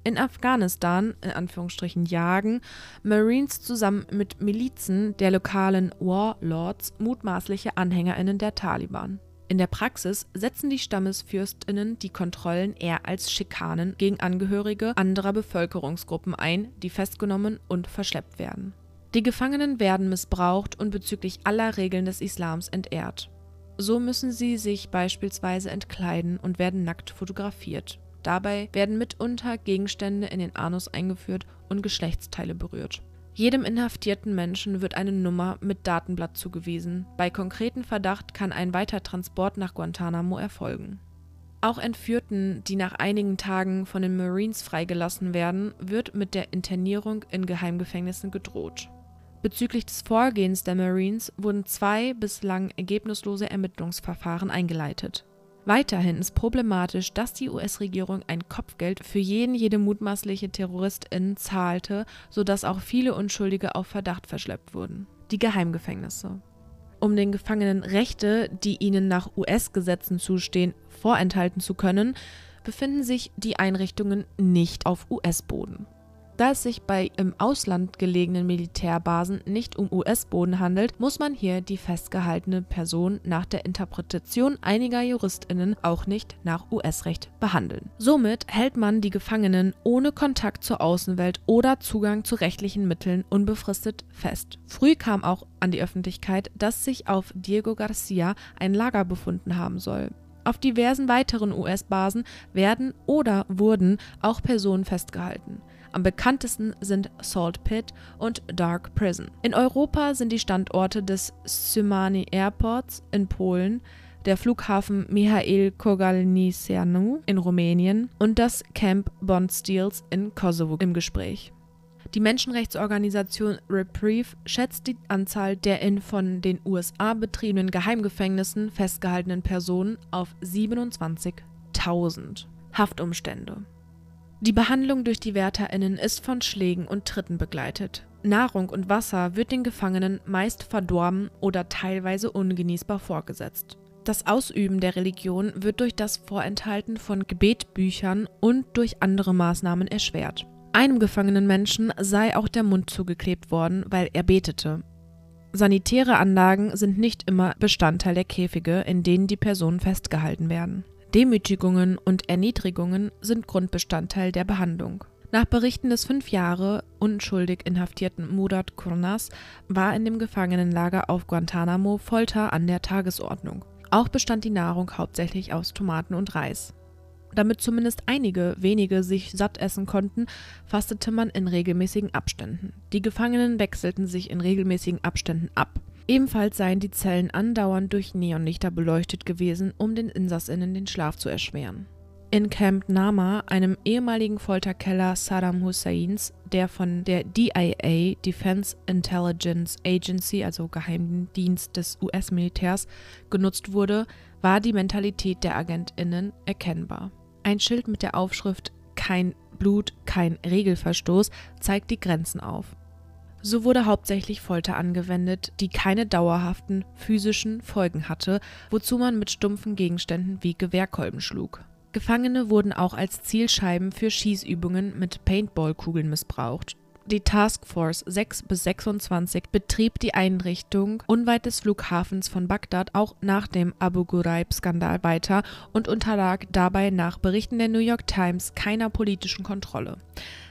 in Afghanistan in Anführungsstrichen jagen Marines zusammen mit Milizen der lokalen Warlords mutmaßliche Anhängerinnen der Taliban. In der Praxis setzen die Stammesfürstinnen die Kontrollen eher als Schikanen gegen Angehörige anderer Bevölkerungsgruppen ein, die festgenommen und verschleppt werden. Die Gefangenen werden missbraucht und bezüglich aller Regeln des Islams entehrt. So müssen sie sich beispielsweise entkleiden und werden nackt fotografiert Dabei werden mitunter Gegenstände in den Anus eingeführt und Geschlechtsteile berührt. Jedem inhaftierten Menschen wird eine Nummer mit Datenblatt zugewiesen. Bei konkreten Verdacht kann ein Weitertransport nach Guantanamo erfolgen. Auch Entführten, die nach einigen Tagen von den Marines freigelassen werden, wird mit der Internierung in Geheimgefängnissen gedroht. Bezüglich des Vorgehens der Marines wurden zwei bislang ergebnislose Ermittlungsverfahren eingeleitet Weiterhin ist problematisch, dass die US-Regierung ein Kopfgeld für jeden jede mutmaßliche Terroristin zahlte, sodass auch viele Unschuldige auf Verdacht verschleppt wurden. Die Geheimgefängnisse. Um den Gefangenen Rechte, die ihnen nach US-Gesetzen zustehen, vorenthalten zu können, befinden sich die Einrichtungen nicht auf US-Boden. Da es sich bei im Ausland gelegenen Militärbasen nicht um US-Boden handelt, muss man hier die festgehaltene Person nach der Interpretation einiger JuristInnen auch nicht nach US-Recht behandeln. Somit hält man die Gefangenen ohne Kontakt zur Außenwelt oder Zugang zu rechtlichen Mitteln unbefristet fest. Früh kam auch an die Öffentlichkeit, dass sich auf Diego Garcia ein Lager befunden haben soll. Auf diversen weiteren US-Basen werden oder wurden auch Personen festgehalten. Am bekanntesten sind Salt Pit und Dark Prison. In Europa sind die Standorte des Szymanyi Airports in Polen, der Flughafen Mihail Kogalniceanu in Rumänien und das Camp Bondstils in Kosovo im Gespräch. Die Menschenrechtsorganisation Reprieve schätzt die Anzahl der in von den USA betriebenen Geheimgefängnissen festgehaltenen Personen auf 27.000. Haftumstände die Behandlung durch die WärterInnen ist von Schlägen und Tritten begleitet. Nahrung und Wasser wird den Gefangenen meist verdorben oder teilweise ungenießbar vorgesetzt. Das Ausüben der Religion wird durch das Vorenthalten von Gebetbüchern und durch andere Maßnahmen erschwert. Einem gefangenen Menschen sei auch der Mund zugeklebt worden, weil er betete. Sanitäre Anlagen sind nicht immer Bestandteil der Käfige, in denen die Personen festgehalten werden. Demütigungen und Erniedrigungen sind Grundbestandteil der Behandlung. Nach Berichten des fünf Jahre unschuldig inhaftierten Murat Kurnas war in dem Gefangenenlager auf Guantanamo Folter an der Tagesordnung. Auch bestand die Nahrung hauptsächlich aus Tomaten und Reis. Damit zumindest einige wenige sich satt essen konnten, fastete man in regelmäßigen Abständen. Die Gefangenen wechselten sich in regelmäßigen Abständen ab. Ebenfalls seien die Zellen andauernd durch Neonlichter beleuchtet gewesen, um den Insassinnen den Schlaf zu erschweren. In Camp Nama, einem ehemaligen Folterkeller Saddam Husseins, der von der DIA, Defense Intelligence Agency, also Geheimdienst des US-Militärs, genutzt wurde, war die Mentalität der Agentinnen erkennbar. Ein Schild mit der Aufschrift Kein Blut, kein Regelverstoß zeigt die Grenzen auf. So wurde hauptsächlich Folter angewendet, die keine dauerhaften physischen Folgen hatte, wozu man mit stumpfen Gegenständen wie Gewehrkolben schlug. Gefangene wurden auch als Zielscheiben für Schießübungen mit Paintballkugeln missbraucht. Die Task Force 6 bis 26 betrieb die Einrichtung unweit des Flughafens von Bagdad auch nach dem Abu Ghraib-Skandal weiter und unterlag dabei nach Berichten der New York Times keiner politischen Kontrolle.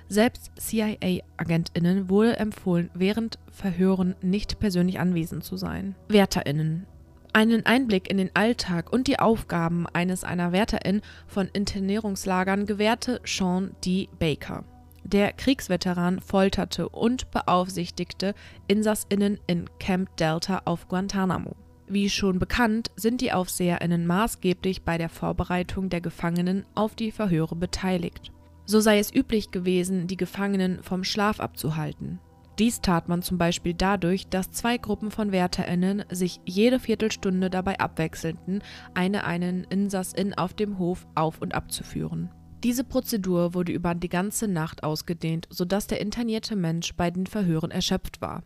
Selbst CIA-AgentInnen wurde empfohlen, während Verhören nicht persönlich anwesend zu sein. WärterInnen einen Einblick in den Alltag und die Aufgaben eines einer Wärterin von Internierungslagern gewährte Sean D. Baker. Der Kriegsveteran folterte und beaufsichtigte InsassInnen in Camp Delta auf Guantanamo. Wie schon bekannt, sind die AufseherInnen maßgeblich bei der Vorbereitung der Gefangenen auf die Verhöre beteiligt. So sei es üblich gewesen, die Gefangenen vom Schlaf abzuhalten. Dies tat man zum Beispiel dadurch, dass zwei Gruppen von WärterInnen sich jede Viertelstunde dabei abwechselten, eine einen Insassin auf dem Hof auf- und abzuführen. Diese Prozedur wurde über die ganze Nacht ausgedehnt, sodass der internierte Mensch bei den Verhören erschöpft war.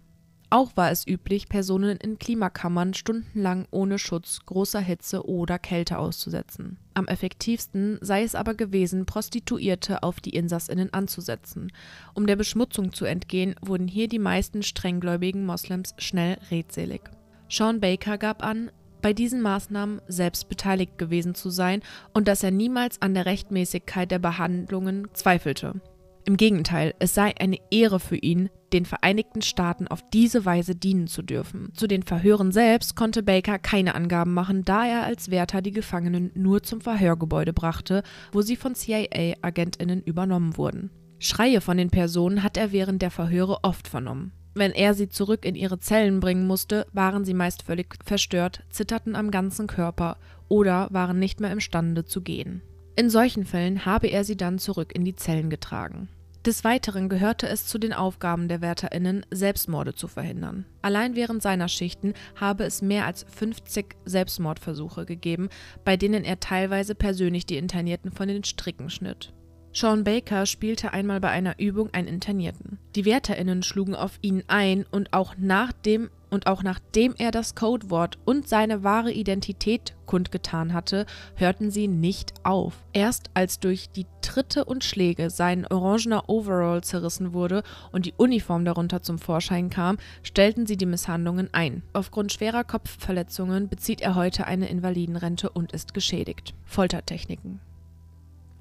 Auch war es üblich, Personen in Klimakammern stundenlang ohne Schutz großer Hitze oder Kälte auszusetzen. Am effektivsten sei es aber gewesen, Prostituierte auf die Insassinnen anzusetzen. Um der Beschmutzung zu entgehen, wurden hier die meisten strenggläubigen Moslems schnell redselig. Sean Baker gab an, bei diesen Maßnahmen selbst beteiligt gewesen zu sein und dass er niemals an der Rechtmäßigkeit der Behandlungen zweifelte. Im Gegenteil, es sei eine Ehre für ihn, den Vereinigten Staaten auf diese Weise dienen zu dürfen. Zu den Verhören selbst konnte Baker keine Angaben machen, da er als Wärter die Gefangenen nur zum Verhörgebäude brachte, wo sie von CIA-Agentinnen übernommen wurden. Schreie von den Personen hat er während der Verhöre oft vernommen. Wenn er sie zurück in ihre Zellen bringen musste, waren sie meist völlig verstört, zitterten am ganzen Körper oder waren nicht mehr imstande zu gehen. In solchen Fällen habe er sie dann zurück in die Zellen getragen. Des Weiteren gehörte es zu den Aufgaben der WärterInnen, Selbstmorde zu verhindern. Allein während seiner Schichten habe es mehr als 50 Selbstmordversuche gegeben, bei denen er teilweise persönlich die Internierten von den Stricken schnitt. Sean Baker spielte einmal bei einer Übung einen Internierten. Die WärterInnen schlugen auf ihn ein und auch nach dem und auch nachdem er das Codewort und seine wahre Identität kundgetan hatte, hörten sie nicht auf. Erst als durch die Tritte und Schläge sein orangener Overall zerrissen wurde und die Uniform darunter zum Vorschein kam, stellten sie die Misshandlungen ein. Aufgrund schwerer Kopfverletzungen bezieht er heute eine Invalidenrente und ist geschädigt. Foltertechniken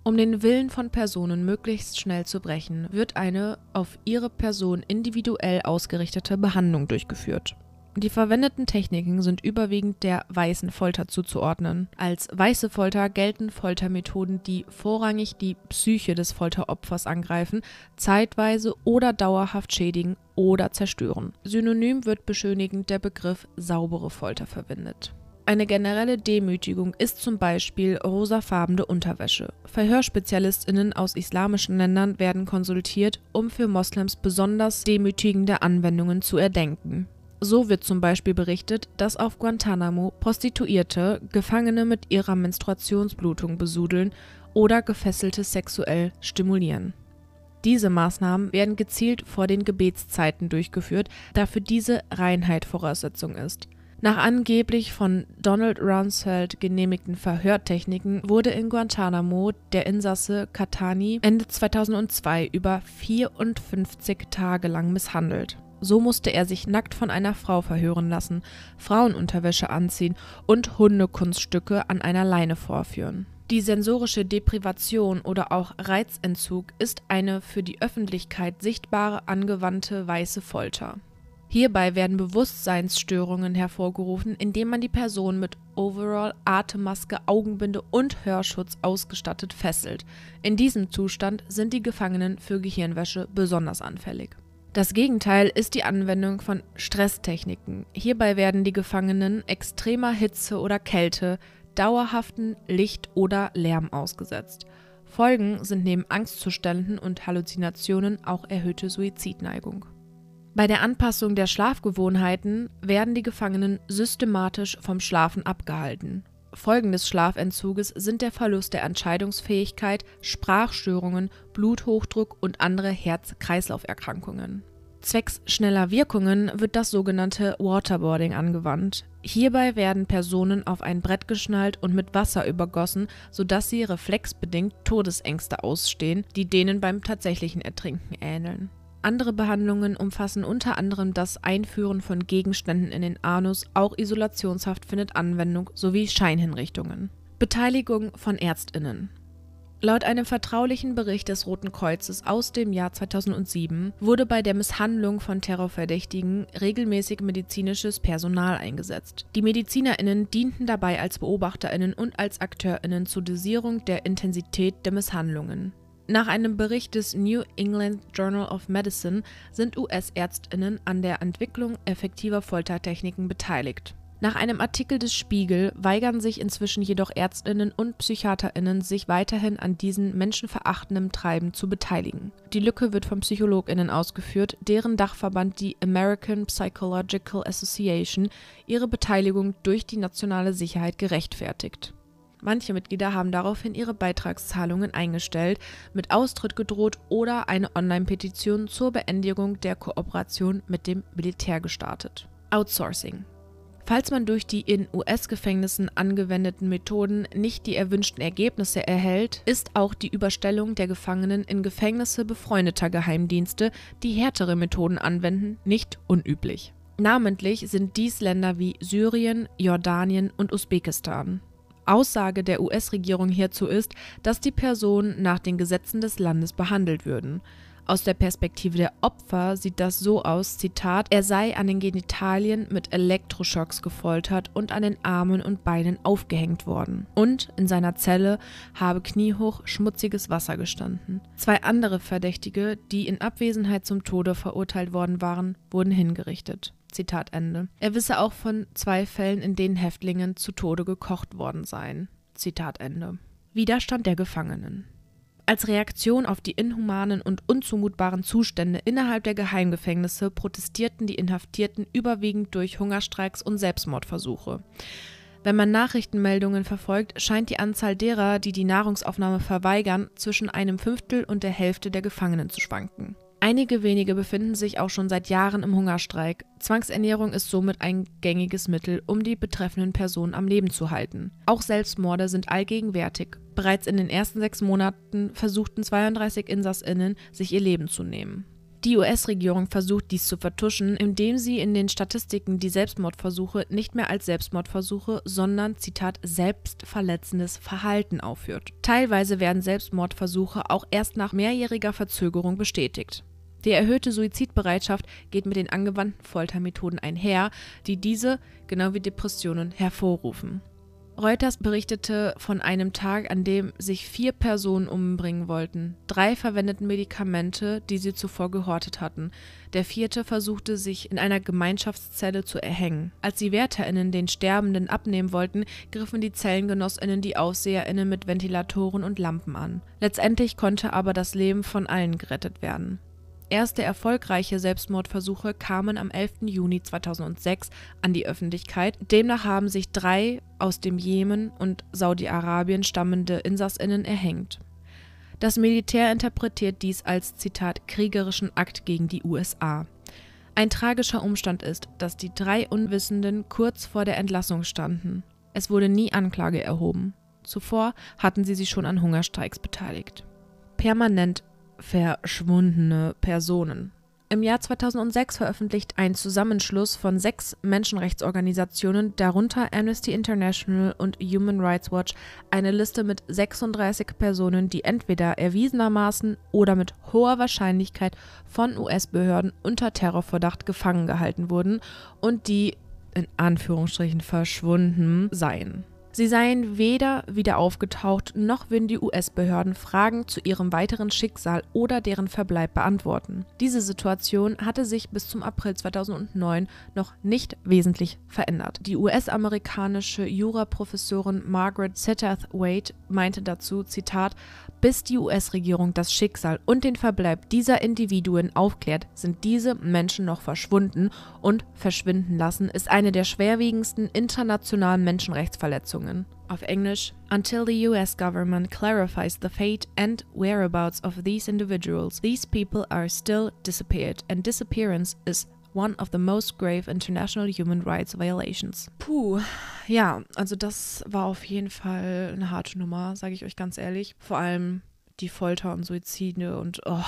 um den Willen von Personen möglichst schnell zu brechen, wird eine auf ihre Person individuell ausgerichtete Behandlung durchgeführt. Die verwendeten Techniken sind überwiegend der weißen Folter zuzuordnen. Als weiße Folter gelten Foltermethoden, die vorrangig die Psyche des Folteropfers angreifen, zeitweise oder dauerhaft schädigen oder zerstören. Synonym wird beschönigend der Begriff saubere Folter verwendet. Eine generelle Demütigung ist zum Beispiel rosafarbene Unterwäsche. Verhörspezialistinnen aus islamischen Ländern werden konsultiert, um für Moslems besonders demütigende Anwendungen zu erdenken. So wird zum Beispiel berichtet, dass auf Guantanamo Prostituierte Gefangene mit ihrer Menstruationsblutung besudeln oder Gefesselte sexuell stimulieren. Diese Maßnahmen werden gezielt vor den Gebetszeiten durchgeführt, da für diese Reinheit Voraussetzung ist. Nach angeblich von Donald Rumsfeld genehmigten Verhörtechniken wurde in Guantanamo der Insasse Katani Ende 2002 über 54 Tage lang misshandelt. So musste er sich nackt von einer Frau verhören lassen, Frauenunterwäsche anziehen und Hundekunststücke an einer Leine vorführen. Die sensorische Deprivation oder auch Reizentzug ist eine für die Öffentlichkeit sichtbare angewandte weiße Folter. Hierbei werden Bewusstseinsstörungen hervorgerufen, indem man die Person mit Overall, Atemmaske, Augenbinde und Hörschutz ausgestattet fesselt. In diesem Zustand sind die Gefangenen für Gehirnwäsche besonders anfällig. Das Gegenteil ist die Anwendung von Stresstechniken. Hierbei werden die Gefangenen extremer Hitze oder Kälte, dauerhaften Licht oder Lärm ausgesetzt. Folgen sind neben Angstzuständen und Halluzinationen auch erhöhte Suizidneigung. Bei der Anpassung der Schlafgewohnheiten werden die Gefangenen systematisch vom Schlafen abgehalten. Folgen des Schlafentzuges sind der Verlust der Entscheidungsfähigkeit, Sprachstörungen, Bluthochdruck und andere Herz-Kreislauf-Erkrankungen. Zwecks schneller Wirkungen wird das sogenannte Waterboarding angewandt. Hierbei werden Personen auf ein Brett geschnallt und mit Wasser übergossen, sodass sie reflexbedingt Todesängste ausstehen, die denen beim tatsächlichen Ertrinken ähneln. Andere Behandlungen umfassen unter anderem das Einführen von Gegenständen in den Anus, auch Isolationshaft findet Anwendung sowie Scheinhinrichtungen. Beteiligung von Ärztinnen Laut einem vertraulichen Bericht des Roten Kreuzes aus dem Jahr 2007 wurde bei der Misshandlung von Terrorverdächtigen regelmäßig medizinisches Personal eingesetzt. Die Medizinerinnen dienten dabei als Beobachterinnen und als Akteurinnen zur Dosierung der Intensität der Misshandlungen. Nach einem Bericht des New England Journal of Medicine sind US-Ärztinnen an der Entwicklung effektiver Foltertechniken beteiligt. Nach einem Artikel des Spiegel weigern sich inzwischen jedoch Ärztinnen und Psychiaterinnen, sich weiterhin an diesem menschenverachtenden Treiben zu beteiligen. Die Lücke wird von Psychologinnen ausgeführt, deren Dachverband die American Psychological Association ihre Beteiligung durch die nationale Sicherheit gerechtfertigt. Manche Mitglieder haben daraufhin ihre Beitragszahlungen eingestellt, mit Austritt gedroht oder eine Online-Petition zur Beendigung der Kooperation mit dem Militär gestartet. Outsourcing Falls man durch die in US-Gefängnissen angewendeten Methoden nicht die erwünschten Ergebnisse erhält, ist auch die Überstellung der Gefangenen in Gefängnisse befreundeter Geheimdienste, die härtere Methoden anwenden, nicht unüblich. Namentlich sind dies Länder wie Syrien, Jordanien und Usbekistan. Aussage der US-Regierung hierzu ist, dass die Personen nach den Gesetzen des Landes behandelt würden. Aus der Perspektive der Opfer sieht das so aus, Zitat, er sei an den Genitalien mit Elektroschocks gefoltert und an den Armen und Beinen aufgehängt worden. Und in seiner Zelle habe kniehoch schmutziges Wasser gestanden. Zwei andere Verdächtige, die in Abwesenheit zum Tode verurteilt worden waren, wurden hingerichtet. Zitat Ende. Er wisse auch von zwei Fällen, in denen Häftlingen zu Tode gekocht worden seien. Zitat Ende. Widerstand der Gefangenen. Als Reaktion auf die inhumanen und unzumutbaren Zustände innerhalb der Geheimgefängnisse protestierten die Inhaftierten überwiegend durch Hungerstreiks und Selbstmordversuche. Wenn man Nachrichtenmeldungen verfolgt, scheint die Anzahl derer, die die Nahrungsaufnahme verweigern, zwischen einem Fünftel und der Hälfte der Gefangenen zu schwanken. Einige wenige befinden sich auch schon seit Jahren im Hungerstreik. Zwangsernährung ist somit ein gängiges Mittel, um die betreffenden Personen am Leben zu halten. Auch Selbstmorde sind allgegenwärtig. Bereits in den ersten sechs Monaten versuchten 32 Insassinnen, sich ihr Leben zu nehmen. Die US-Regierung versucht dies zu vertuschen, indem sie in den Statistiken die Selbstmordversuche nicht mehr als Selbstmordversuche, sondern, Zitat, selbstverletzendes Verhalten aufführt. Teilweise werden Selbstmordversuche auch erst nach mehrjähriger Verzögerung bestätigt. Die erhöhte Suizidbereitschaft geht mit den angewandten Foltermethoden einher, die diese, genau wie Depressionen, hervorrufen. Reuters berichtete von einem Tag, an dem sich vier Personen umbringen wollten. Drei verwendeten Medikamente, die sie zuvor gehortet hatten. Der vierte versuchte sich in einer Gemeinschaftszelle zu erhängen. Als die WärterInnen den Sterbenden abnehmen wollten, griffen die ZellengenossInnen die AufseherInnen mit Ventilatoren und Lampen an. Letztendlich konnte aber das Leben von allen gerettet werden. Erste erfolgreiche Selbstmordversuche kamen am 11. Juni 2006 an die Öffentlichkeit. Demnach haben sich drei aus dem Jemen und Saudi-Arabien stammende Insassinnen erhängt. Das Militär interpretiert dies als Zitat kriegerischen Akt gegen die USA. Ein tragischer Umstand ist, dass die drei Unwissenden kurz vor der Entlassung standen. Es wurde nie Anklage erhoben. Zuvor hatten sie sich schon an Hungerstreiks beteiligt. Permanent verschwundene Personen. Im Jahr 2006 veröffentlicht ein Zusammenschluss von sechs Menschenrechtsorganisationen, darunter Amnesty International und Human Rights Watch, eine Liste mit 36 Personen, die entweder erwiesenermaßen oder mit hoher Wahrscheinlichkeit von US-Behörden unter Terrorverdacht gefangen gehalten wurden und die in Anführungsstrichen verschwunden seien. Sie seien weder wieder aufgetaucht, noch würden die US-Behörden Fragen zu ihrem weiteren Schicksal oder deren Verbleib beantworten. Diese Situation hatte sich bis zum April 2009 noch nicht wesentlich verändert. Die US-amerikanische Juraprofessorin Margaret Satterthwaite meinte dazu, Zitat, bis die US-Regierung das Schicksal und den Verbleib dieser Individuen aufklärt, sind diese Menschen noch verschwunden und verschwinden lassen ist eine der schwerwiegendsten internationalen Menschenrechtsverletzungen. Auf Englisch Until the US government clarifies the fate and whereabouts of these individuals, these people are still disappeared and disappearance is one of the most grave international human rights violations. Puh, ja, also das war auf jeden Fall eine harte Nummer, sage ich euch ganz ehrlich. Vor allem die Folter und Suizide und oh,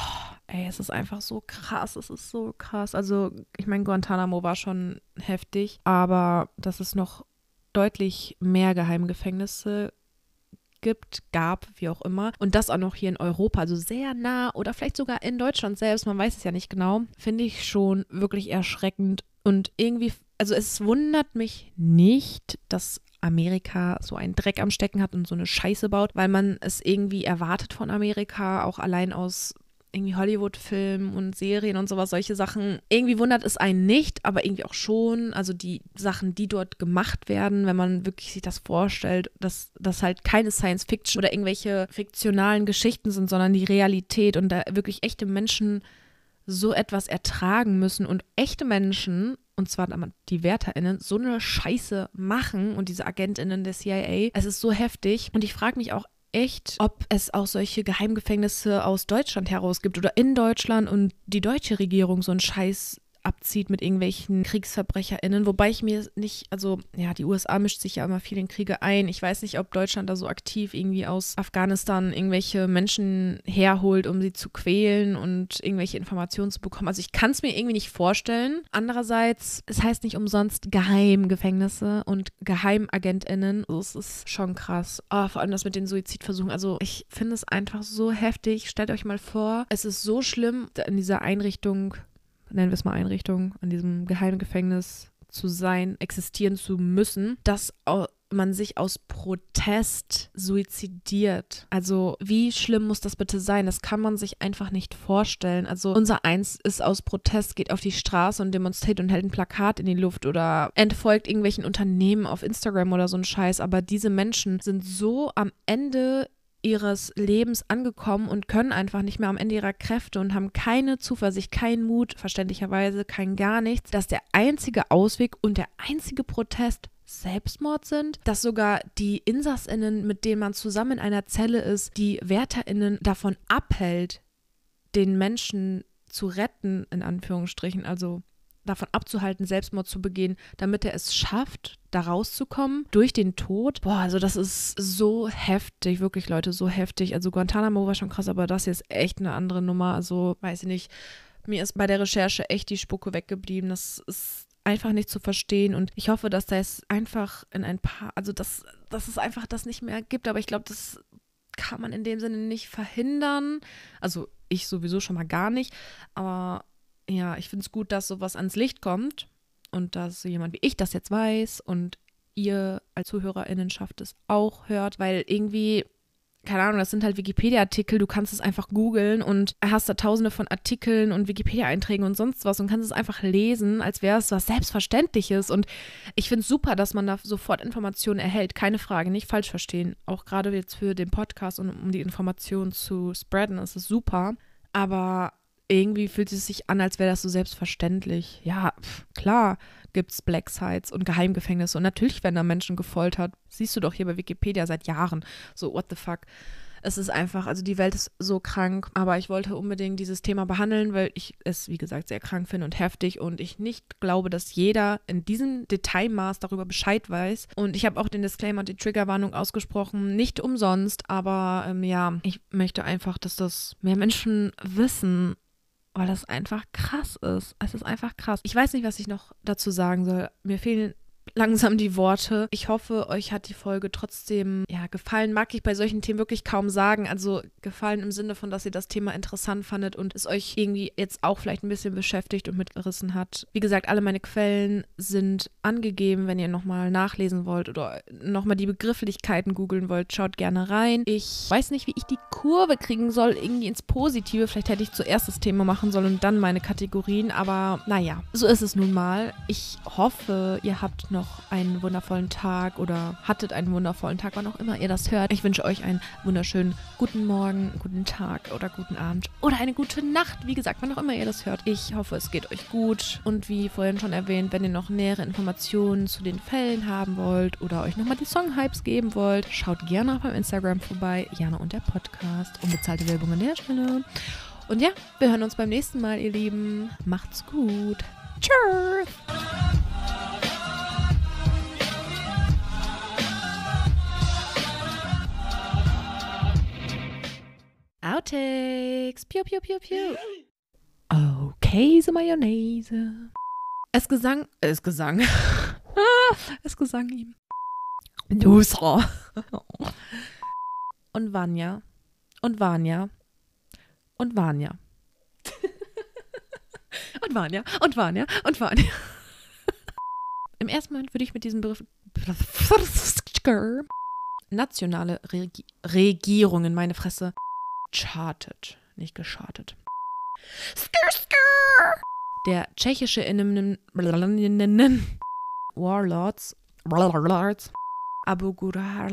ey, es ist einfach so krass, es ist so krass. Also, ich meine, Guantanamo war schon heftig, aber dass es noch deutlich mehr Geheimgefängnisse gibt, gab, wie auch immer. Und das auch noch hier in Europa, also sehr nah oder vielleicht sogar in Deutschland selbst, man weiß es ja nicht genau, finde ich schon wirklich erschreckend. Und irgendwie, also es wundert mich nicht, dass Amerika so einen Dreck am Stecken hat und so eine Scheiße baut, weil man es irgendwie erwartet von Amerika, auch allein aus irgendwie Hollywood-Filmen und Serien und sowas, solche Sachen. Irgendwie wundert es einen nicht, aber irgendwie auch schon. Also die Sachen, die dort gemacht werden, wenn man wirklich sich das vorstellt, dass das halt keine Science-Fiction oder irgendwelche fiktionalen Geschichten sind, sondern die Realität und da wirklich echte Menschen so etwas ertragen müssen und echte Menschen, und zwar die WärterInnen, so eine Scheiße machen und diese AgentInnen der CIA. Es ist so heftig. Und ich frage mich auch echt, ob es auch solche Geheimgefängnisse aus Deutschland heraus gibt oder in Deutschland und die deutsche Regierung so einen Scheiß abzieht mit irgendwelchen KriegsverbrecherInnen, wobei ich mir nicht, also ja, die USA mischt sich ja immer viel in Kriege ein. Ich weiß nicht, ob Deutschland da so aktiv irgendwie aus Afghanistan irgendwelche Menschen herholt, um sie zu quälen und irgendwelche Informationen zu bekommen. Also ich kann es mir irgendwie nicht vorstellen. Andererseits, es heißt nicht umsonst Geheimgefängnisse und GeheimagentInnen. Also es ist schon krass. Oh, vor allem das mit den Suizidversuchen. Also ich finde es einfach so heftig. Stellt euch mal vor, es ist so schlimm in dieser Einrichtung nennen wir es mal Einrichtung, an diesem geheimen Gefängnis zu sein, existieren zu müssen, dass man sich aus Protest suizidiert. Also wie schlimm muss das bitte sein? Das kann man sich einfach nicht vorstellen. Also unser Eins ist aus Protest, geht auf die Straße und demonstriert und hält ein Plakat in die Luft oder entfolgt irgendwelchen Unternehmen auf Instagram oder so ein Scheiß. Aber diese Menschen sind so am Ende ihres Lebens angekommen und können einfach nicht mehr am Ende ihrer Kräfte und haben keine Zuversicht, keinen Mut, verständlicherweise kein gar nichts, dass der einzige Ausweg und der einzige Protest Selbstmord sind, dass sogar die Insassinnen, mit denen man zusammen in einer Zelle ist, die Wärterinnen davon abhält, den Menschen zu retten, in Anführungsstrichen, also davon abzuhalten, Selbstmord zu begehen, damit er es schafft, da rauszukommen durch den Tod. Boah, also das ist so heftig, wirklich Leute, so heftig. Also Guantanamo war schon krass, aber das hier ist echt eine andere Nummer. Also weiß ich nicht, mir ist bei der Recherche echt die Spucke weggeblieben. Das ist einfach nicht zu verstehen und ich hoffe, dass das einfach in ein paar, also dass, dass es einfach das nicht mehr gibt, aber ich glaube, das kann man in dem Sinne nicht verhindern. Also ich sowieso schon mal gar nicht, aber ja, ich finde es gut, dass sowas ans Licht kommt und dass jemand wie ich das jetzt weiß und ihr als ZuhörerInnenschaft es auch hört, weil irgendwie, keine Ahnung, das sind halt Wikipedia-Artikel, du kannst es einfach googeln und hast da tausende von Artikeln und Wikipedia-Einträgen und sonst was und kannst es einfach lesen, als wäre es was Selbstverständliches. Und ich finde es super, dass man da sofort Informationen erhält. Keine Frage, nicht falsch verstehen. Auch gerade jetzt für den Podcast und um die Informationen zu spreaden, ist es super. Aber irgendwie fühlt es sich an, als wäre das so selbstverständlich. Ja, pf, klar gibt es Black Sites und Geheimgefängnisse und natürlich werden da Menschen gefoltert. Siehst du doch hier bei Wikipedia seit Jahren. So, what the fuck. Es ist einfach, also die Welt ist so krank, aber ich wollte unbedingt dieses Thema behandeln, weil ich es, wie gesagt, sehr krank finde und heftig und ich nicht glaube, dass jeder in diesem Detailmaß darüber Bescheid weiß. Und ich habe auch den Disclaimer und die Triggerwarnung ausgesprochen, nicht umsonst, aber ähm, ja, ich möchte einfach, dass das mehr Menschen wissen weil das einfach krass ist. Es ist einfach krass. Ich weiß nicht, was ich noch dazu sagen soll. Mir fehlen langsam die Worte. Ich hoffe, euch hat die Folge trotzdem ja, gefallen. Mag ich bei solchen Themen wirklich kaum sagen. Also gefallen im Sinne von, dass ihr das Thema interessant fandet und es euch irgendwie jetzt auch vielleicht ein bisschen beschäftigt und mitgerissen hat. Wie gesagt, alle meine Quellen sind angegeben, wenn ihr nochmal nachlesen wollt oder nochmal die Begrifflichkeiten googeln wollt. Schaut gerne rein. Ich weiß nicht, wie ich die Kurve kriegen soll, irgendwie ins Positive. Vielleicht hätte ich zuerst das Thema machen sollen und dann meine Kategorien. Aber naja, so ist es nun mal. Ich hoffe, ihr habt noch einen wundervollen Tag oder hattet einen wundervollen Tag, wann auch immer ihr das hört. Ich wünsche euch einen wunderschönen guten Morgen, guten Tag oder guten Abend oder eine gute Nacht. Wie gesagt, wann auch immer ihr das hört. Ich hoffe, es geht euch gut. Und wie vorhin schon erwähnt, wenn ihr noch nähere Informationen zu den Fällen haben wollt oder euch nochmal die Song-Hypes geben wollt, schaut gerne auf meinem Instagram vorbei. Jana und der Podcast. Unbezahlte Werbung an der Stelle. Und ja, wir hören uns beim nächsten Mal, ihr Lieben. Macht's gut. Tschüss. Outtakes. Piu, piu, piu, piu. Oh, Käse, Mayonnaise. Es gesang, es gesang. es gesang ihm. Loser. Und Vanya. Und Vanya. Und Vanya. und Vanya. Und Vanya. Und Vanya. Im ersten Moment würde ich mit diesem Begriff nationale Regi Regierungen, meine Fresse, chartet, nicht geschartet. Skr, skr. Der tschechische Innen Warlords Warlords Abu Ghurair